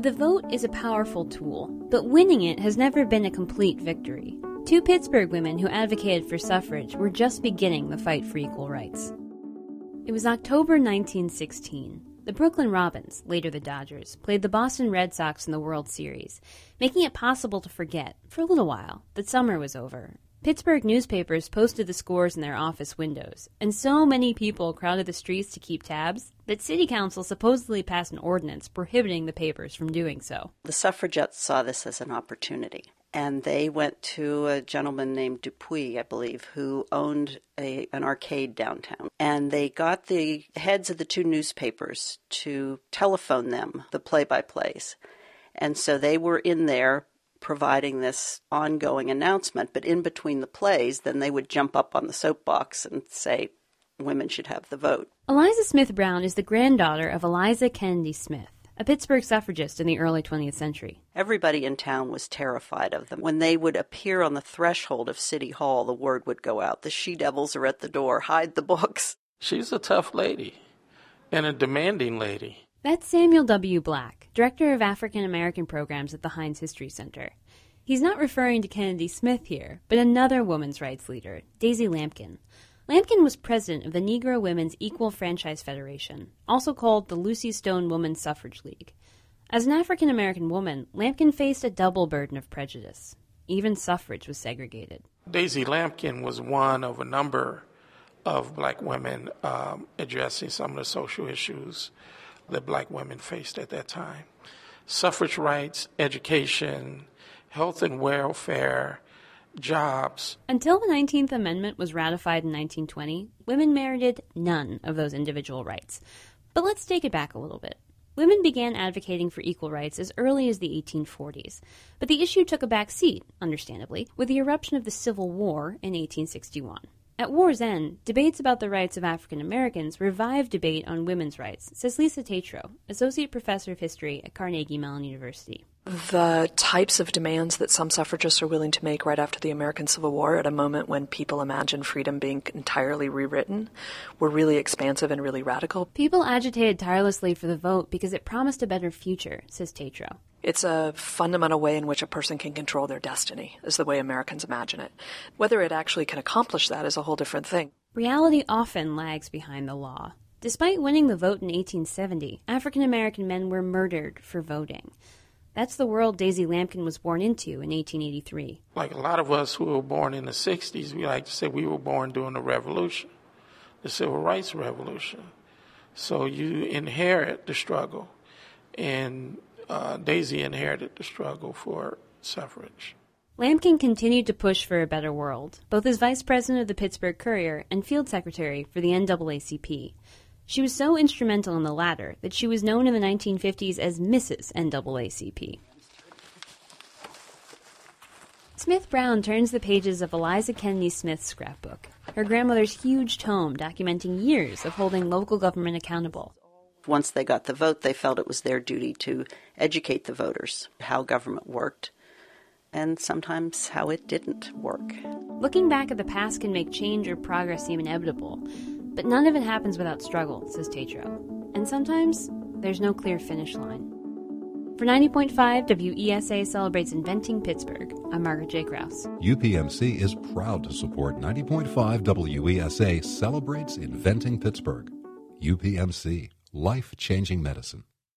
The vote is a powerful tool, but winning it has never been a complete victory. Two Pittsburgh women who advocated for suffrage were just beginning the fight for equal rights. It was October 1916. The Brooklyn Robins, later the Dodgers, played the Boston Red Sox in the World Series, making it possible to forget, for a little while, that summer was over. Pittsburgh newspapers posted the scores in their office windows, and so many people crowded the streets to keep tabs that City Council supposedly passed an ordinance prohibiting the papers from doing so. The suffragettes saw this as an opportunity and they went to a gentleman named Dupuy, I believe, who owned a, an arcade downtown. And they got the heads of the two newspapers to telephone them the play by plays. And so they were in there providing this ongoing announcement. But in between the plays, then they would jump up on the soapbox and say, women should have the vote. Eliza Smith Brown is the granddaughter of Eliza Kennedy Smith a Pittsburgh suffragist in the early 20th century. Everybody in town was terrified of them. When they would appear on the threshold of City Hall, the word would go out the she devils are at the door, hide the books. She's a tough lady and a demanding lady. That's Samuel W. Black, Director of African American Programs at the Heinz History Center. He's not referring to Kennedy Smith here, but another women's rights leader, Daisy Lampkin. Lampkin was president of the Negro Women's Equal Franchise Federation, also called the Lucy Stone Women's Suffrage League. As an African American woman, Lampkin faced a double burden of prejudice. Even suffrage was segregated. Daisy Lampkin was one of a number of black women um, addressing some of the social issues that black women faced at that time. Suffrage rights, education, health and welfare, jobs. Until the 19th Amendment was ratified in 1920, women merited none of those individual rights. But let's take it back a little bit. Women began advocating for equal rights as early as the 1840s, but the issue took a back seat, understandably, with the eruption of the Civil War in 1861. At war's end, debates about the rights of African Americans revived debate on women's rights, says Lisa Tetrault, Associate Professor of History at Carnegie Mellon University the types of demands that some suffragists are willing to make right after the American Civil War, at a moment when people imagined freedom being entirely rewritten, were really expansive and really radical. People agitated tirelessly for the vote because it promised a better future, says Tetrault. It's a fundamental way in which a person can control their destiny, is the way Americans imagine it. Whether it actually can accomplish that is a whole different thing. Reality often lags behind the law. Despite winning the vote in 1870, African American men were murdered for voting. That's the world Daisy Lampkin was born into in 1883. Like a lot of us who were born in the 60s, we like to say we were born during the revolution, the civil rights revolution. So you inherit the struggle, and uh, Daisy inherited the struggle for suffrage. Lampkin continued to push for a better world, both as vice president of the Pittsburgh Courier and field secretary for the NAACP. She was so instrumental in the latter that she was known in the 1950s as Mrs. NAACP. Smith Brown turns the pages of Eliza Kennedy Smith's scrapbook, her grandmother's huge tome documenting years of holding local government accountable. Once they got the vote, they felt it was their duty to educate the voters how government worked and sometimes how it didn't work. Looking back at the past can make change or progress seem inevitable, but none of it happens without struggle, says Tetrault. And sometimes there's no clear finish line. For 90.5, WESA celebrates inventing Pittsburgh. I'm Margaret J. Krauss. UPMC is proud to support 90.5 WESA celebrates inventing Pittsburgh. UPMC, life changing medicine.